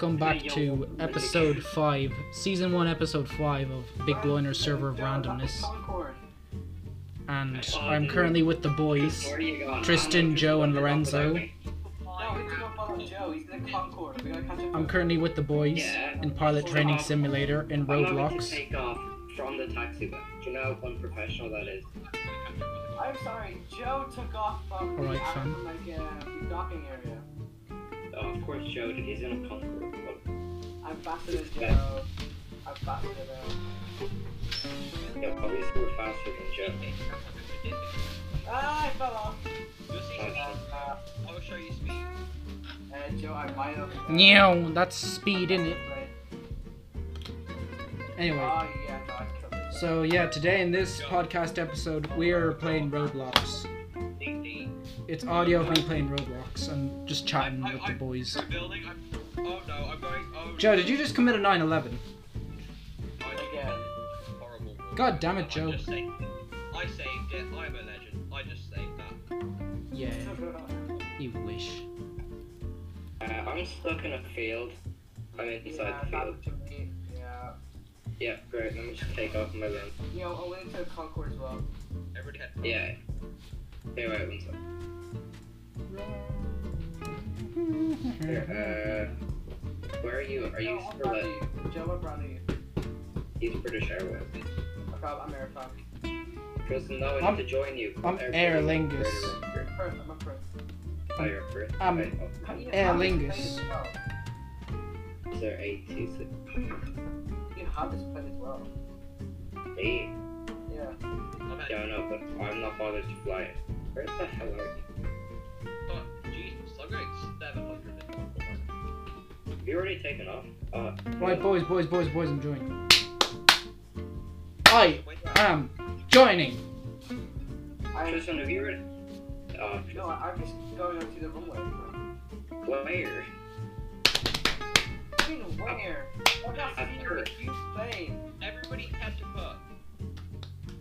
Alright, welcome back to episode 5, season 1, episode 5 of Big Gloiner Server of Randomness. And I'm currently with the boys Tristan, Joe, and Lorenzo. No, we need to go follow Joe. He's in the Concorde. We gotta catch up. I'm currently with the boys in Pilot Training Simulator in I'm Roblox. from the taxi Do you know how unprofessional that is? I'm sorry. Joe took off from Alright, the, like uh, the docking area. Of course, Joe did. He's in a Concorde. I'm faster than Joe. I'm faster than. yeah, obviously we're faster than Joe. Ah, I fell off. You'll see speed. Uh, I'll show you speed. uh, Joe, I might have. Meow, that's speed, in it? Right. Anyway, Oh yeah, no, I killed it. so yeah, today in this podcast episode, we are playing Roblox. Ding ding. It's audio of me playing Roblox and just chatting I- with I- the boys. I'm building. I'm. Oh no, I'm going. Oh. Joe, did you just commit a 9 11? I did Horrible. God damn it, I Joe. just saved. I saved it. I'm a legend. I just saved that. Yeah, you wish. Uh, I'm stuck in a field. I'm inside yeah, the field. to me. Yeah. Yeah, great. Let me just take off my lens. You know, I went into the Concorde as well. Everybody had. Yeah. Here, wait, one sec. Here, uh, where are you? Are you Joe, what still brand at are you? Joe, what brand are you? East British Airways? I'm from American. Tristan, no, I I'm- need to join you. I'm Air Aer Lingus. Greater First, I'm a first. Oh, you're first. I'm- Okay, oh, How you Aer have this Lingus. as well? Is there eight seats? You have this plane as well. Eight? Yeah. I'm at. Yeah, I know, but I'm not bothered to fly it. Where the hell are you? You already taken off? Uh, Right, boys, boys, boys, boys, I'm joining. I am joining. I Tristan, have you already? Oh, no, I- I'm just going onto the runway. where? Fucking where? What the I've heard. You plane? Everybody catch a bug.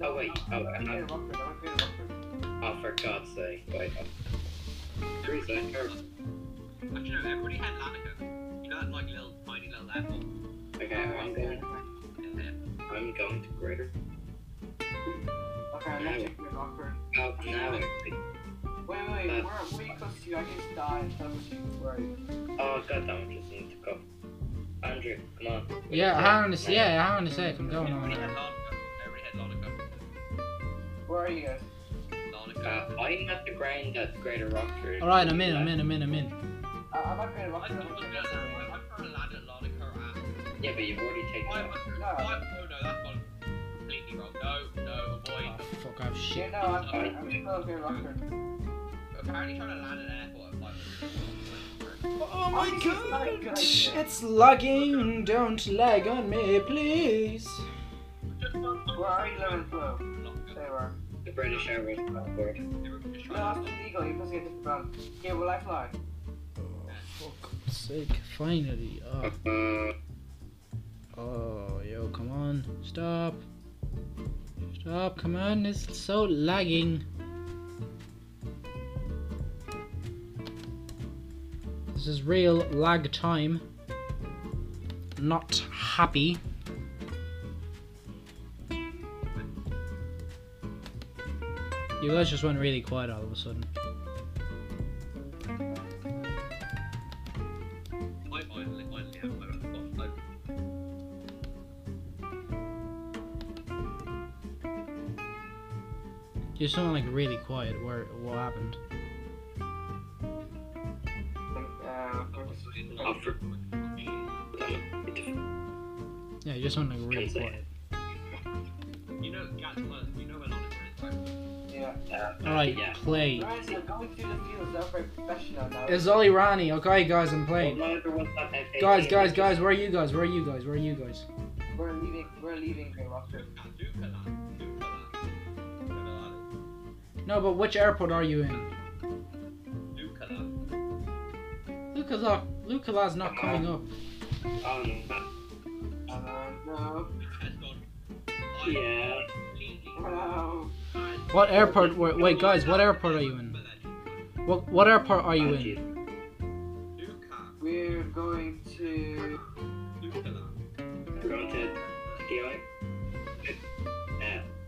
Oh, wait, I'm, oh, I'm I'm creating not- a rocket. I'm creating. Oh, for God's sake. Wait. Oh. Teresa, or- Actually, no, everybody had Lanico. You that like little tiny little airport. Okay, I'm going. in there. I'm going to Greater. Okay, I'm not checking the rocket. Oh, now I see. Wait, wait, wait. Where, where are you close to? I can just die and tell you where are you. Oh, God damn it, just need to go. Andrew, come on. Yeah, hang on a sec. Yeah, hang on a sec. I'm going on Everybody had there. Lanico. Everybody had Where are you guys? Lanico. Uh, I'm at the ground at Greater Rockford. All right, I'm in. I'm in. I'm in. I'm in. Uh, I'm not creating a Yeah, but you've already taken off. 500. No. Five, oh no, that's gone completely wrong. No, no, Oh, fuck, I have Yeah, shit. no, I'm, I'm, I'm still creating a. Apparently trying to land an airport at 500. Oh my God. It's lagging. Don't lag on me, please. Where are you, Lemon Flow? There you are. The British Airways Concorde. No, that's illegal. You're supposed to get different brand. Okay, will I fly? Oh, fuck oh, sake. Finally. Oh. Oh, yo, come on. Stop. Stop, come on. It's so lagging. This is real lag time. Not happy. You guys just went really quiet all of a sudden. You sound like really quiet. Where? What happened? Uh. Yeah, you just sound like really quiet. You know, guys, well, know where Lanico is, yeah. Uh, Alright, Yeah. play. Guys, you're going through the fields. They're very professional now. It's Ollie Rani. Okay, guys, I'm playing. none of the ones that have Guys, APA guys, just- guys, where are you guys? Where are you guys? Where are you guys? No, but which airport are you in? Lukla. Lukla, Lucas, Lucas not coming up. Oh, no. Uh, no. Has gone. Yeah. No. What airport? Were, wait, guys, what airport are you in? What what airport are you in? We're going to. Lukla. We're going to DI.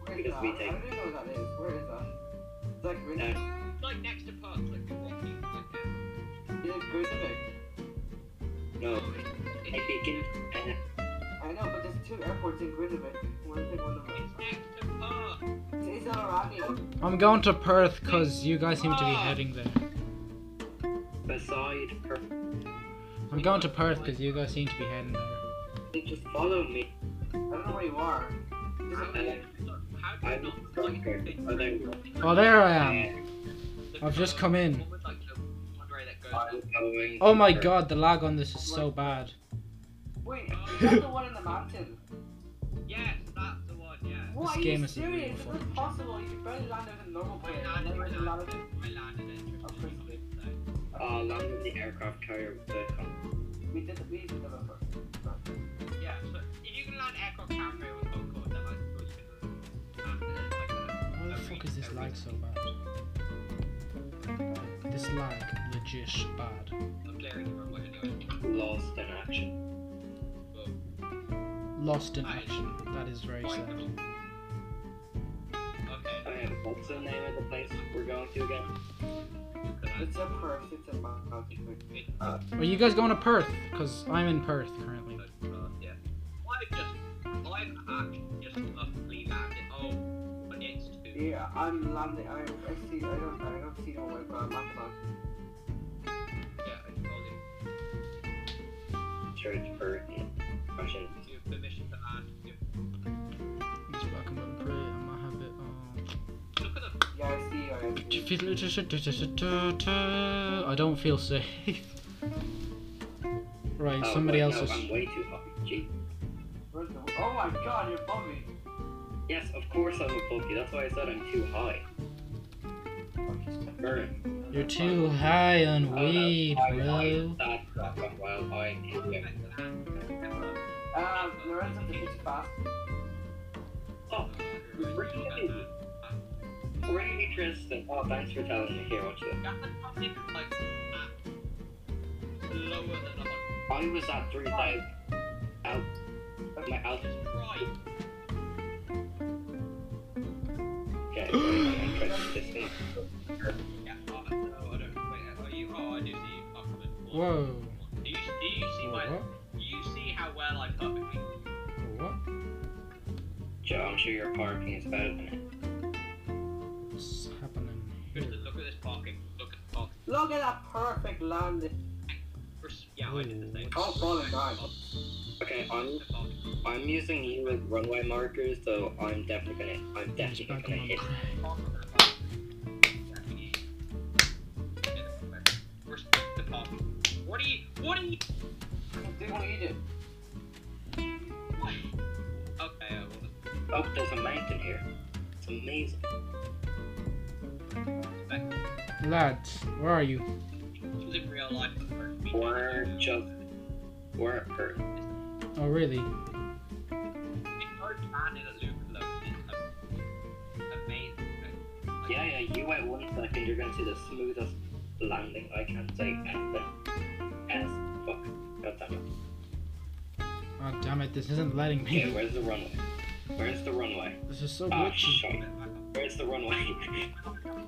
Where is Because we take- like Grindelwald. uh, Like next to Perth, like the walking, like that. Is it Grindelwald? no, It's, I begin. Uh, I know, but there's two airports in Grindelwald. One thing, one of them. it's next to Perth. It's already. I'm going to Perth because you guys seem to be heading there. beside her. I'm going to Perth because you guys seem to be heading there. They just follow me. I don't know where you are. How Just- do you, look, how do I you not like okay. think Oh, there the- you there I am. I've just come in. one with, like, the one ray that goes I'm up. following Oh my god, the lag on this is so bad. Wait, is that the one in the mountain? Yes, that's the one. Yeah. What, This are game you is serious? beautiful. It's impossible. You barely landed in normal plane. I landed, and I then you landed landed, in- I landed it. Oh, Christmas. So, Uh, landed the aircraft carrier with the com- We did. We did the first. yeah. So if you can land aircraft carrier Why the a fuck re- is this a lag so bad? Dislike lag, legit bad. I'm clearing the runway anyway. lost in action. Lost in action. That is very sad. Okay. Okay, what's the name of the place we're going to again? It's a Perth. It's a mountain. Are you guys going to Perth? Because I'm in Perth currently. Yeah. I've just, I've actually just luckily landed. Oh, but it's two. Yeah, I'm landing. I, I see. I don't. I don't see no way, but I'm. Yeah, I told you. Church for Russian. Do you have permission to land. You It's welcome to Perth. I might have it on. look at the. Yeah, I see. I don't feel safe. Right, Oh, somebody wait, else no, is. I'm way too high. Gee. Oh my god, you're above me. Yes, of course I'm a pokey. That's why I said I'm too high. Burn. You're too high on no, weed, I- I- bro. That rocket while I hit you. Um, Lorenzo, the pitch fast. Oh, really? Really, Tristan. Oh, thanks for telling me. Here, watch this. like at lower than a. I was at 3,000. Out. My altitude. Whoa. Do you, do you see my? What? Do you see how well I perfectly? What? Joe, I'm sure your parking is better than it. What's happening here? Look at this parking. Look at the parking. Look at that perfect landing. First, yeah, I did the same. Oh, falling down. Okay, I'm The parking. I'm using you with runway markers, so I'm definitely gonna I'm definitely back gonna on hit. Where's? What are you? What are you? Do what you do. Okay, I will. Oh, there's a mountain here. It's amazing. Lads, where are you? This was real life. We're just we're at Perth. Oh, really? Yeah, yeah. You wait one second, you're gonna see the smoothest landing. I can take say anything. S fuck. God damn it. Oh, damn it, this isn't letting Okay, me. where's the runway? Where's the runway? This is so Ah, glitchy. shit. Where's the runway?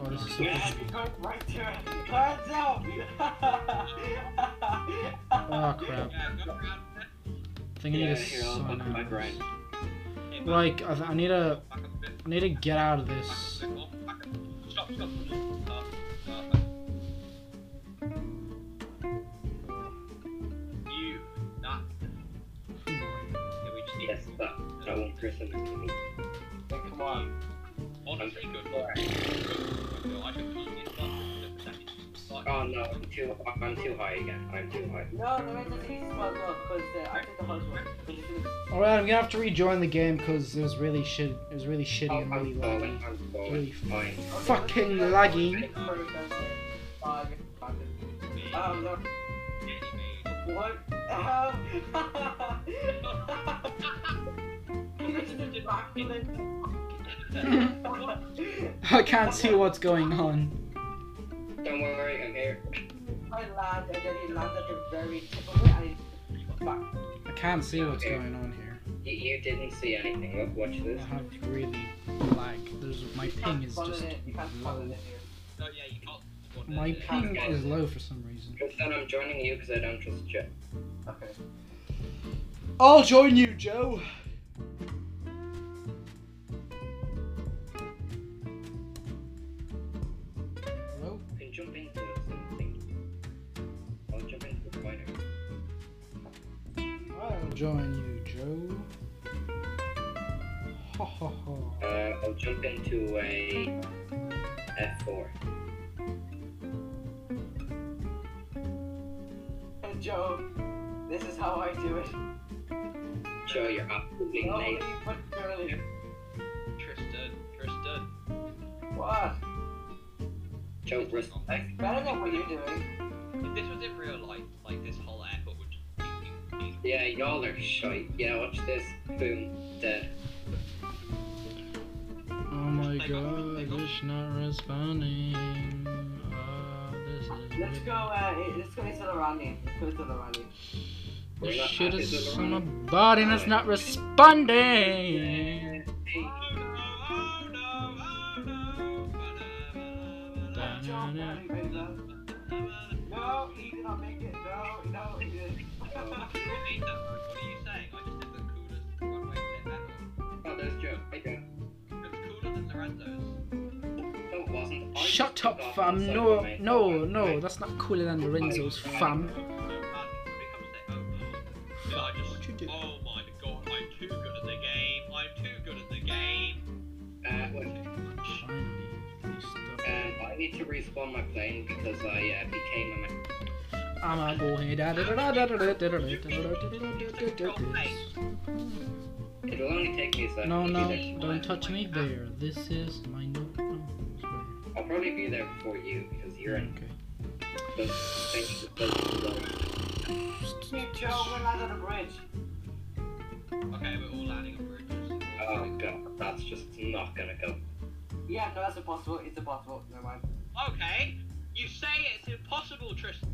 Oh, this is so Yeah. glitchy. Go right to it. Hands out. Oh, crap. Yeah, go around. I think I need yeah, to here, I'll sign my grind. out. Okay, back- Like, I, th- I need to, back up a bit. I need to get out of Back this. You, not. Yeah, we just need Yes, that that one person is to me. Come on. Honestly, good luck. I should keep it Oh no, I'm too I'm too high again. I'm too high. No, Lorenzo's easy spot as well because uh, I took the hardest one. Because it's in Alright, I'm gonna have to rejoin the game because it was really shit. It was really shitty Oh, and really laggy. Really Fine. the- Fucking Okay, laggy. let's go first, then. Get me, Um, no. What? This is immaculate. made. I can't see what's going on. Don't worry, I'm here. I land and then he lands at the very tip of it and he back. I can't see what's Okay. going on here. You, you didn't see anything. Look, watch I this. have really lag. There's my You ping can't is just it, you can't low. it here. No, yeah, you can't. My it. ping is low for some reason. Tristan, I'm joining you because I don't trust Joe. Okay. I'll join you, Joe. Join you, Joe. Ha ha ha. Uh, I'll jump into a F4. Hey Joe, this is how I do it. Joe, you're absolutely Nobody late. but Curly. Tristan, Tristan. What? Joe, respect. Better than what you're doing. If this was in real Yeah, y'all are shite. Yeah, watch this. Boom. Dead. Oh my god, it's not responding. Uh, this is. Let's go, uh, let's go into the Randy. Let's go into the Randy. We're This not shit is on a body and it's not responding. Hey, Shut just up, took off fam. No, no, no. That's not cooler than Lorenzo's, fam. Did I? What'd you do? Oh my god, I'm too good at the game. I'm too good at the game. Uh, wait. Finally, this stuff. Um, I need to respawn my plane because I uh, became a I'm a goalie. It'll only take me a second. No, no, don't touch me there. This is my new. I'll probably be there before you because you're in. Okay. Keep Joe. Okay, we're all landing on bridges. Oh god, that's just not gonna go. Yeah, no, that's impossible. It's impossible. Never mind. Okay, you say it's impossible, Tristan.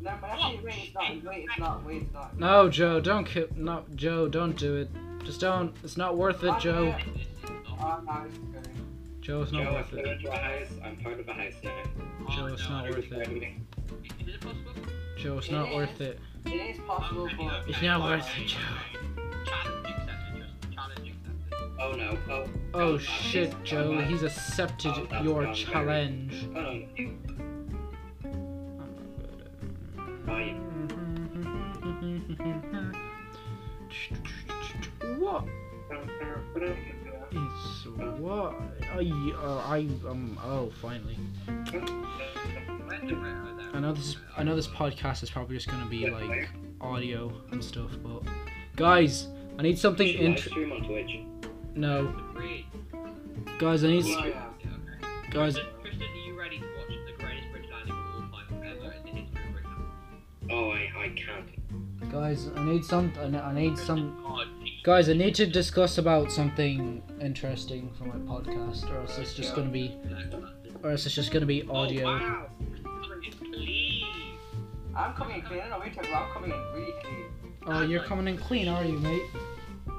No, but actually, wait, it's not. Wait, it's not. Wait, it's not. No, Joe, don't kill. No, Joe, don't do it. Just don't. It's not worth it, Joe. This is not. Oh, no, it's kidding. Joe, it's not Joe, worth it. into a house. I'm part of a house now. Joe, oh, it's not worth it. Friendly. Is it possible? Joe, it's not worth it. It is possible, but It's not worth it, Joe. okay. Challenge accepted, Tristan. Challenge accepted. Oh no. Oh. Oh shit, Joe, oh, he's accepted Oh, your gone very- challenge. What is what? I uh, I um oh finally. I know this I know this podcast is probably just gonna be like audio and stuff, but guys, I need something in. Intri- no. Guys, I need. Guys. Guys, I need some. I need some. Guys, I need to discuss about something interesting for my podcast, or else it's just gonna be, or else it's just gonna be oh, audio. Oh, wow. Please. I'm coming in clean. I don't know what you're talking about. I'm coming in really clean. Oh, you're coming in clean, are you, mate? Uh,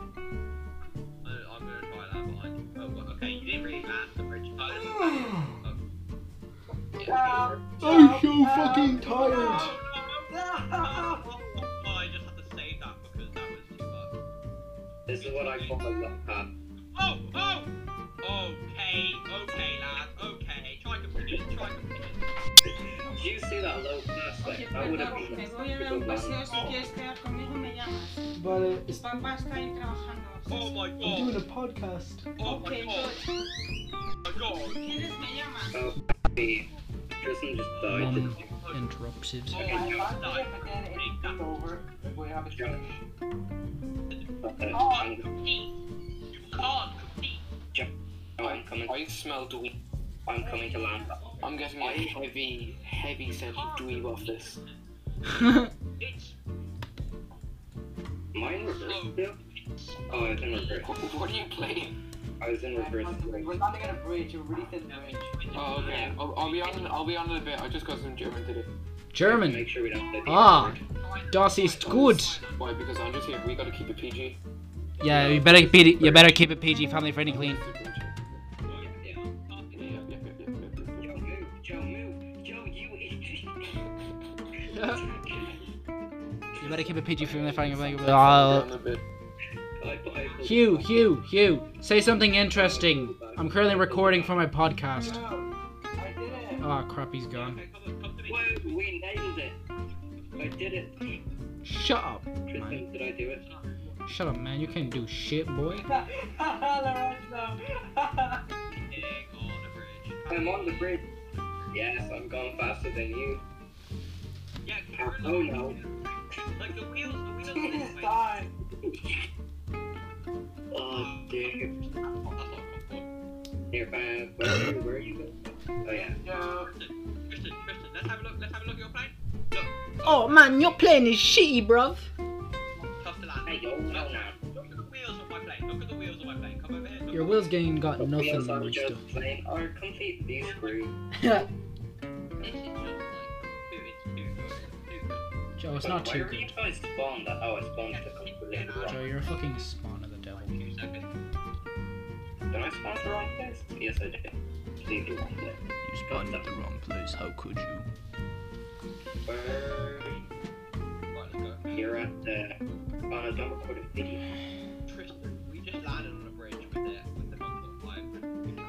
I'm gonna try that This is what I call a love path. Oh, oh! Okay, okay, lad, okay. Try completion, try completion. Did you see that low pass Oye, there? That would have been me voy a dar un paseo. Si quieres quedar conmigo, me llamas. But Mi papá está ahí trabajando. Oh my I'm god! doing a podcast. Oh Ok, my god! good. Oh my god! ¿Quieres? Me llamas. Oh, the Tristan just died. Mum interrupted. Hey, I landed it, but then it took over. We have a challenge. Oh, I'm, compete! You can't compete! oh, I'm coming. I smell dweeb. I'm coming to land. I'm getting a heavy, heavy scent of dweeb off this. It's Am I in reverse still? Oh, I was in reverse. What are you playing? I was in reverse. We're landing on a bridge, a really thin bridge. Oh, okay. I'll, I'll be on. I'll be on in a bit. I just got some German to do. German. Make sure we don't say Ah, N-word. das ist gut. Why? Because Andrew's here. We gotta keep it PG. Yeah, you better keep it. You better keep it PG, family friendly, clean. You better keep it PG, family friendly. yeah. Down a bit. Bye, bye. Hugh, Hugh, Hugh, say something interesting. I'm currently recording for my podcast. No, I did it. Oh crap, he's gone. Okay, come, come to me. Whoa, we nailed it. I did it. Shut up, man. Tristan, did I do it? Shut up, man. You can't do shit, boy. Lorenzo. Hitting on the bridge. I'm on the bridge. Yes, I'm going faster than you. Yeah, Oh, oh no. Like the wheels, the wheels. He are just this way. Oh, dear. That's not comfortable. Here, where are you? Where are you? Oh, yeah. Yo. Tristan, Tristan, Tristan, let's have a look. Let's have a look at your plane. Look, Oh man, your plane is shitty, bruv. tough to land. Hey, yo, no, no. look at the wheels of my plane. Look at the wheels of my plane. Come over here. Look Your wheels game got The nothing wheels on on my stuff. plane are completely screwed. This is just like too, it's too good. Too good. Joe, it's Wait, not why too good. guys oh, spawned that? Oh, I spawned to completely wrong. Joe, you're a fucking spawn of the devil. Like two. Did I spawn the wrong place? Yes, I did. Completely wrong place. You spawned at the wrong place. How could you? Where? Right. You're at the. Oh no, don't record a video. Tristan, we just landed on a bridge with the with the 1.5.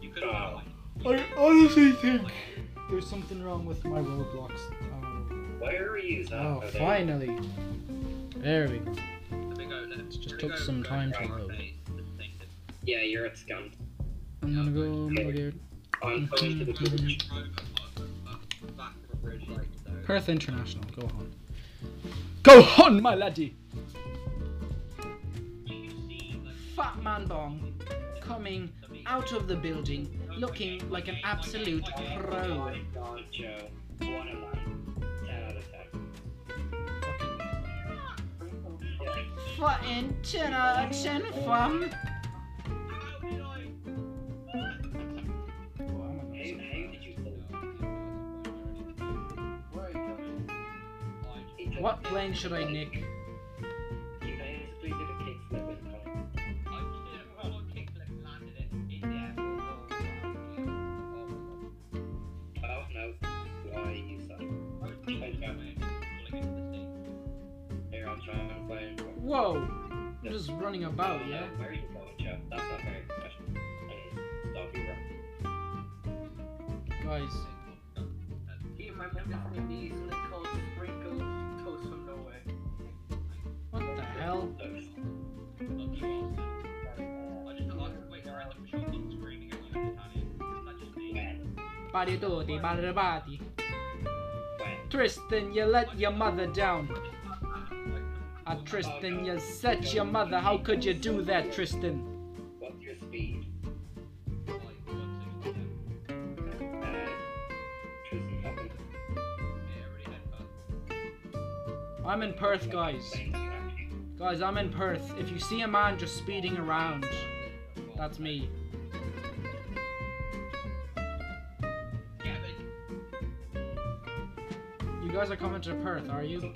You could have Oh. won. I honestly think there's something wrong with my Roblox. Oh, Where are you, Zach? oh Oh, finally. There we go. Let go. Let's just took go- some go time to grab load. Yeah, you're at Scam. I'm gonna go over here. I'm coming to the bridge. Of so. Perth International. Go on. Go on, my laddie. You see, like, Fat man bong coming out of the building, looking like an absolute pro. Oh my god, Joe. What a Here, plane should I nick? Whoa. I'm just running about, yeah? Where are you going, Joe? That's not very professional. Stop you, bro. Guys, Body tutti, body body. Tristan, you let your mother down. Ah, Tristan, you set your mother. How could you do that, Tristan? I'm in Perth, guys. Guys, I'm in Perth. If you see a man just speeding around, that's me. You guys are coming to Perth, are It's you?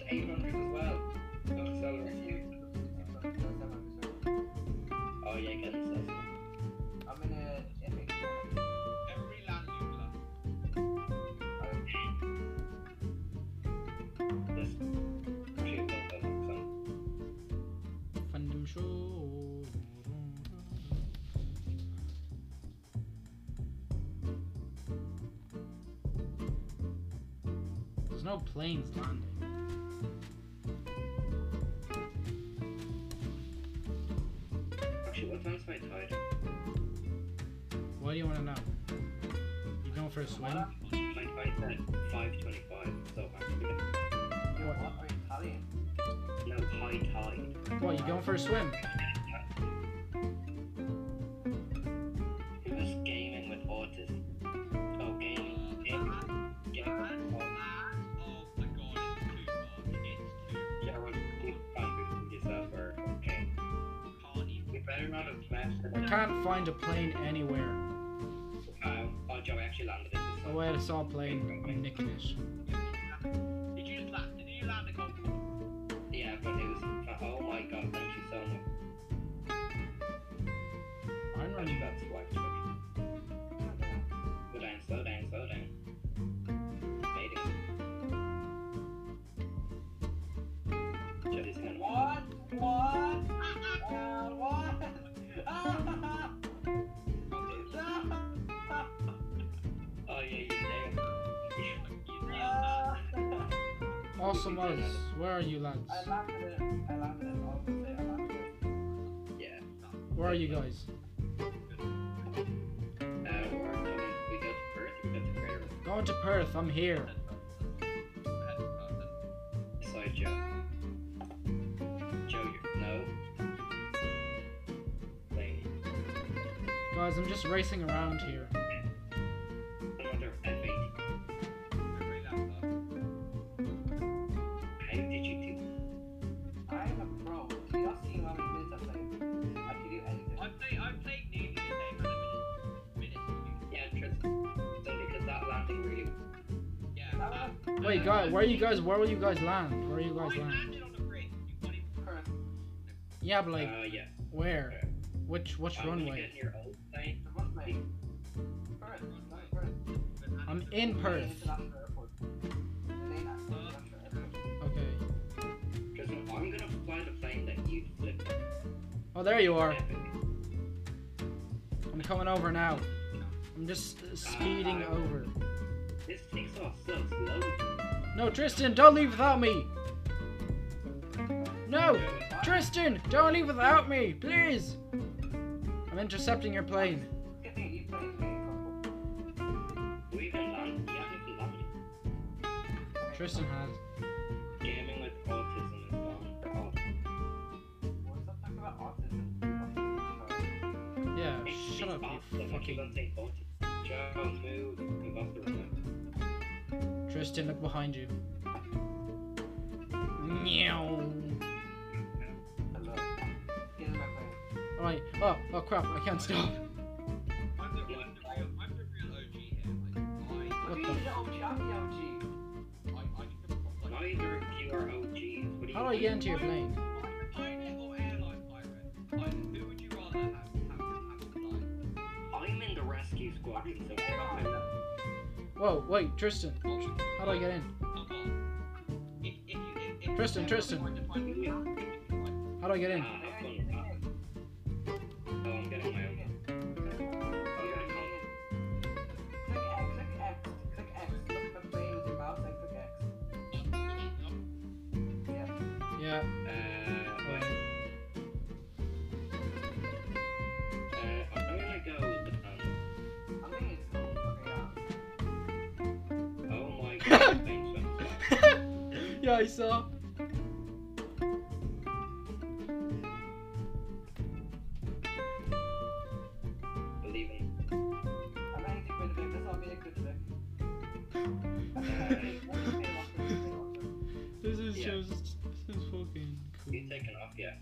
No planes landing. Actually, what time's my tide? Why do you want to know? You going for a swim? My tide's at 525, so actually, You're what? Are you Italian? no high tide. What, you going for a swim? It I up. can't find a plane anywhere. Uh, oh, Joe, I actually landed it. Oh wait, I saw a plane. I'm it. Awesome Oz, where are you lads? I landed. I landed it. I'll say I landed. Yeah. Where are you guys? Uh, going, to Perth, we go to Greater Going to Perth, I'm here. Side Joe. Joe, you're, no. Lane. Guys, I'm just racing around here. You guys? Where will you guys land? Where are you I guys land? landed on the bridge. You can't even. Perth. Yeah, but like, uh, yeah. where? Which which I'm runway? get in your old plane. The runway. Perth. Not Perth. I'm in Perth. International Airport. The main International Airport. Okay. Tristan, I'm gonna fly the plane that you flipped. Oh, there you are. I'm coming over now. I'm just uh, speeding over. This takes off so slow. No, Tristan, don't leave without me. No, Tristan, don't leave without me, please. I'm intercepting your plane. Tristan has. Gaming with autism. Yeah, shut up, you fucking. Tristan, look behind you. Meow. Hello. Get in my plane. Alright. Oh, oh crap, I can't stop. I'm the, I'm the real, I'm the real OG here. Like, I, What What do the you know? I'm the OG. I, I like. Neither of you are OGs. What do How do I get into your plane? Whoa, wait, Tristan. How do I get in? Come on. If, if you, if, if Tristan, Tristan. you were to find a car, if you could find- How do I get in? Uh,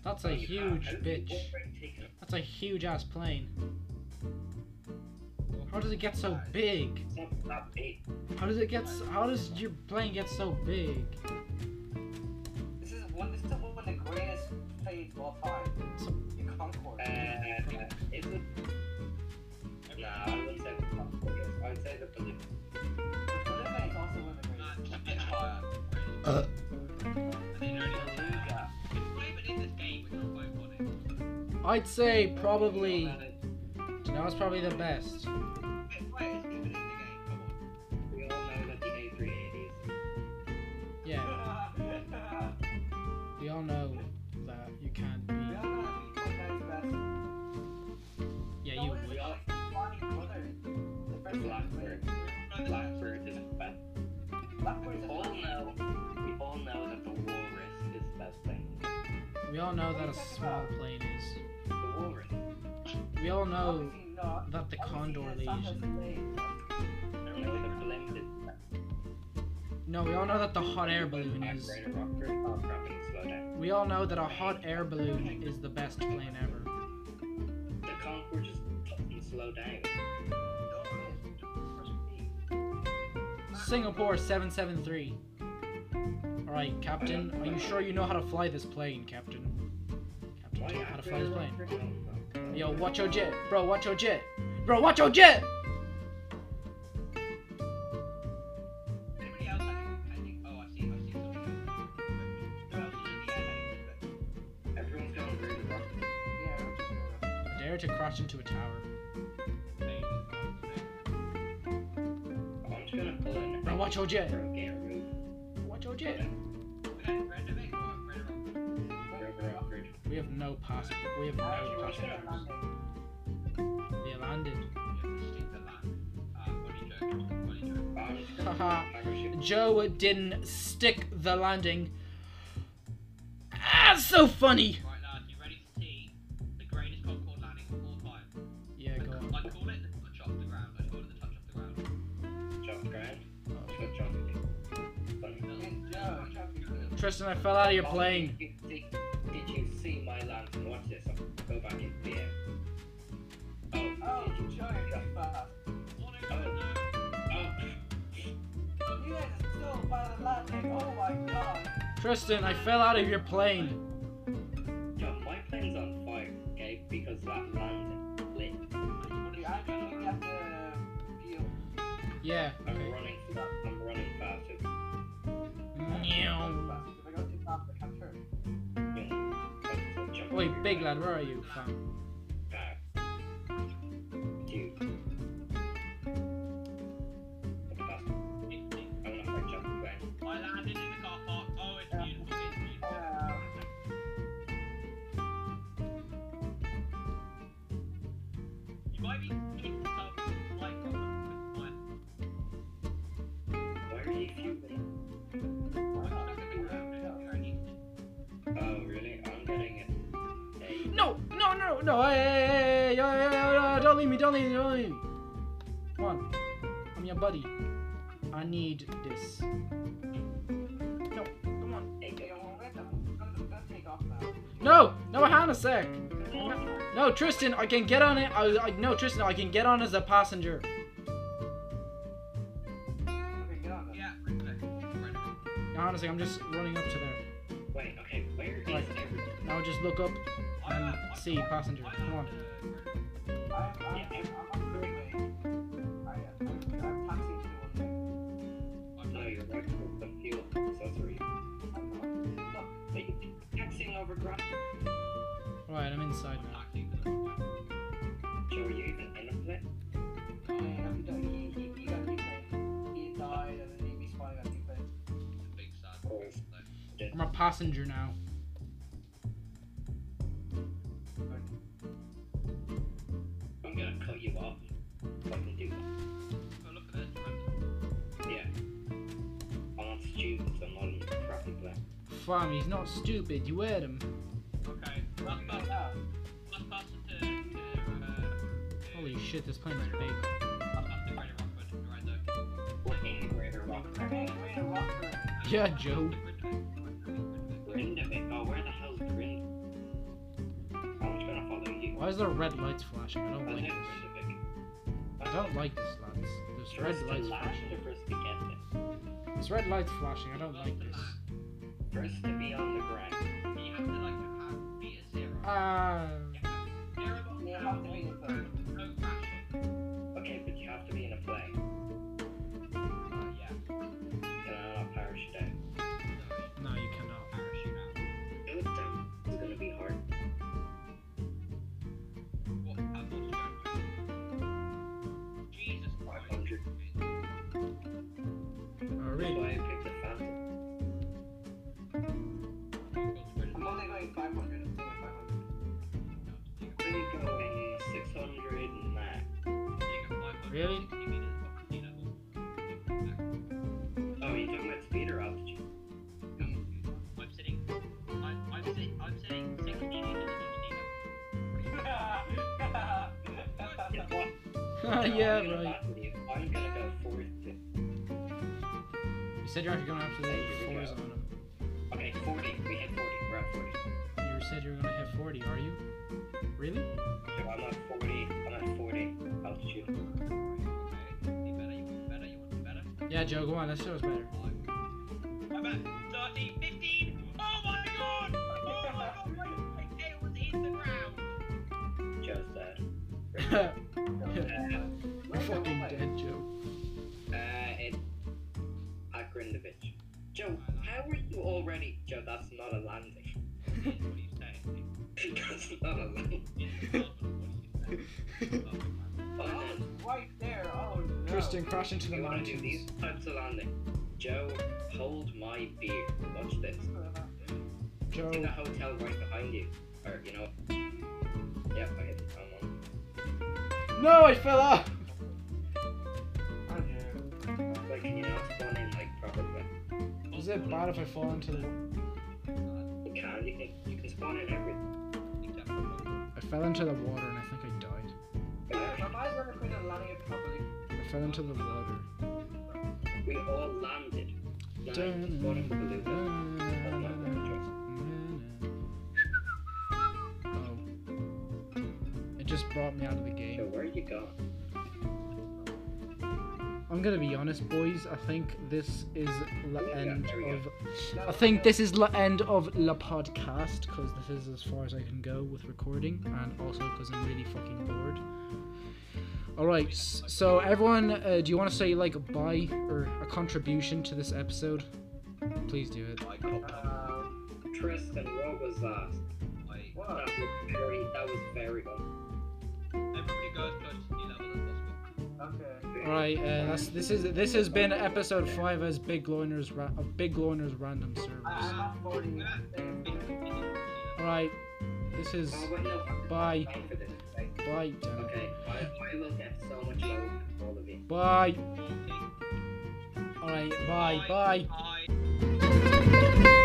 That's a huge How did you bitch. already take off? That's a huge ass plane. How does it get so big? It's not that big. How does it get? So, how does your plane get so big? I'd say probably. You it's probably the best. Wait, wait, it's even in the game. Come on. We all know that the A380 is Yeah, we all know that you can't be. Yeah, you would. Blackbird. Blackbird is best. Blackbird is We all know. We all know that the Walrus is the best plane. We all know that a small plane is. The Walrus. We all know Obviously not. that the Condor it's not Legion. No, the blended. No, we all know that the hot air balloon is. Operator rocker. Crap! I need to slow down. We all know that a hot air balloon is the best plane ever. The Concorde just doesn't slow down. Singapore 773. Alright, Captain, are you sure you know how to fly this plane, Captain? Captain, Why do you know how to fly this plane? Operator rocker? No, no. Yo, watch your jet. Bro, watch your jet. Bro, watch your jet! Anybody else heading? heading? Oh, I see. I see something else. Who else is in the air heading? Everyone's going really rock. Yeah. Dare to crash into a tower. I'm just gonna pull in. Bro, watch your jet. Bro, get a move. Watch your jet. No pass. We have no Actually, we're passengers. landed. Yeah, stick the land. Uh, funny joke. Funny joke. I'm just gonna Haha. Joe didn't stick the landing. Ah, so funny. Tristan, I fell out of your the Oh god. Tristan, I fell out of your plane. John, my plane's on fire, okay? Because that landing lit. You actually get the view. Yeah. I'm Okay. running. I'm running faster. Meow. Fast. If I go too fast, I can't turn. You know, that's the jump Wait, big lad, where are you, fam? Leave me! Come on, I'm your buddy. I need this. No, come on. Hey, okay, go. well, wait, I'm gonna, gonna take off now. No, no, hang on a sec. No, Tristan, I can get on it. I, I no, Tristan, I can get on as a passenger. Okay, get on then. Yeah, right there. Right there. Now, honestly, I'm just running up to there. Wait, okay, where is Right. everything? Now just look up and am- see passenger. Come on. Right. I'm inside I'm now. taxiing to the right. Fam, he's not stupid. You heard him. Okay, last person, Yeah. last person to, to, uh, Holy shit, this plane is big. last person to Greater Rockford, right there. We're in Greater Rock. Okay, wait a rocker. Yeah, Joe. Grindavik. Oh, where the hell's Grind? I'm just gonna follow you. Why is there red lights flashing? I don't like this. I don't like this, lads. There's red First lights flashing. or first to get there? There's red lights flashing. I don't like this. First to be on the ground. You have to like have be a zero. Ah. Zero You have to be in the plane. no crashing. Okay, but you have to be in a plane. Uh, yeah. Can I not parachute out? No, you cannot. Parachute out. Oh, damn. It's gonna be hard. What? How much you going Jesus Christ. 500. Oh, Really? Oh, you talking about speed or altitude? I'm sitting. I'm, I'm, sit, I'm sitting 60 meters in the Yeah, what? yeah, I'm gonna right. you. I'm gonna go 40. You said you're actually going after the Hey, fours on him. Okay, 40. We hit 40. We're at 40. You said you were gonna hit 40. Are you? Really? So I'm at 40. I'm at 40 altitude. Yeah, Joe. Go on. Let's show us better. At 13, 15. Oh my god! Oh my god! My, tail was in the ground. Just that. You're fucking dead, Joe. Uh, it's at Grindavich. Joe, how are you already? Joe, that's not a landing. What are you saying? that's not a landing. right there. Oh no. Tristan, crash into the you wanna do mountains. these types of landing? Joe, hold my beer. Watch this. Joe. In the hotel right behind you. Or, you know. Yep, I hit the wrong one. No, I fell off. Like, can you not spawn in, like, properly? Is it bad if I fall into the? You can, you can, you can spawn in everything. I fell into the water and I think I died. Am I running through the landing? I fell into the water. We all landed. Now, spawn in the balloon. That's my first choice. Oh. It just brought me out of the So game. where you go? I'm gonna be honest, boys. I think this is the end there we go. of. I think this is the end of the podcast because this is as far as I can go with recording, and also because I'm really fucking bored. All right, so everyone, uh, do you want to say like a bye or a contribution to this episode? Please do it. Um, Tristan, what was that? what? That was very, that was very good. Everybody goes close to sea level as possible. Okay. All right, uh, that's this is this has been episode five as Big Loiners ra- Big Loiners random service. servers. I'm at 40. We're at 50 sea level. All right, this is Oh, wait, no. Bye. Bye. Dan. okay. I, I will get so much love from all of you. Bye. Okay. All right, bye, bye. Bye.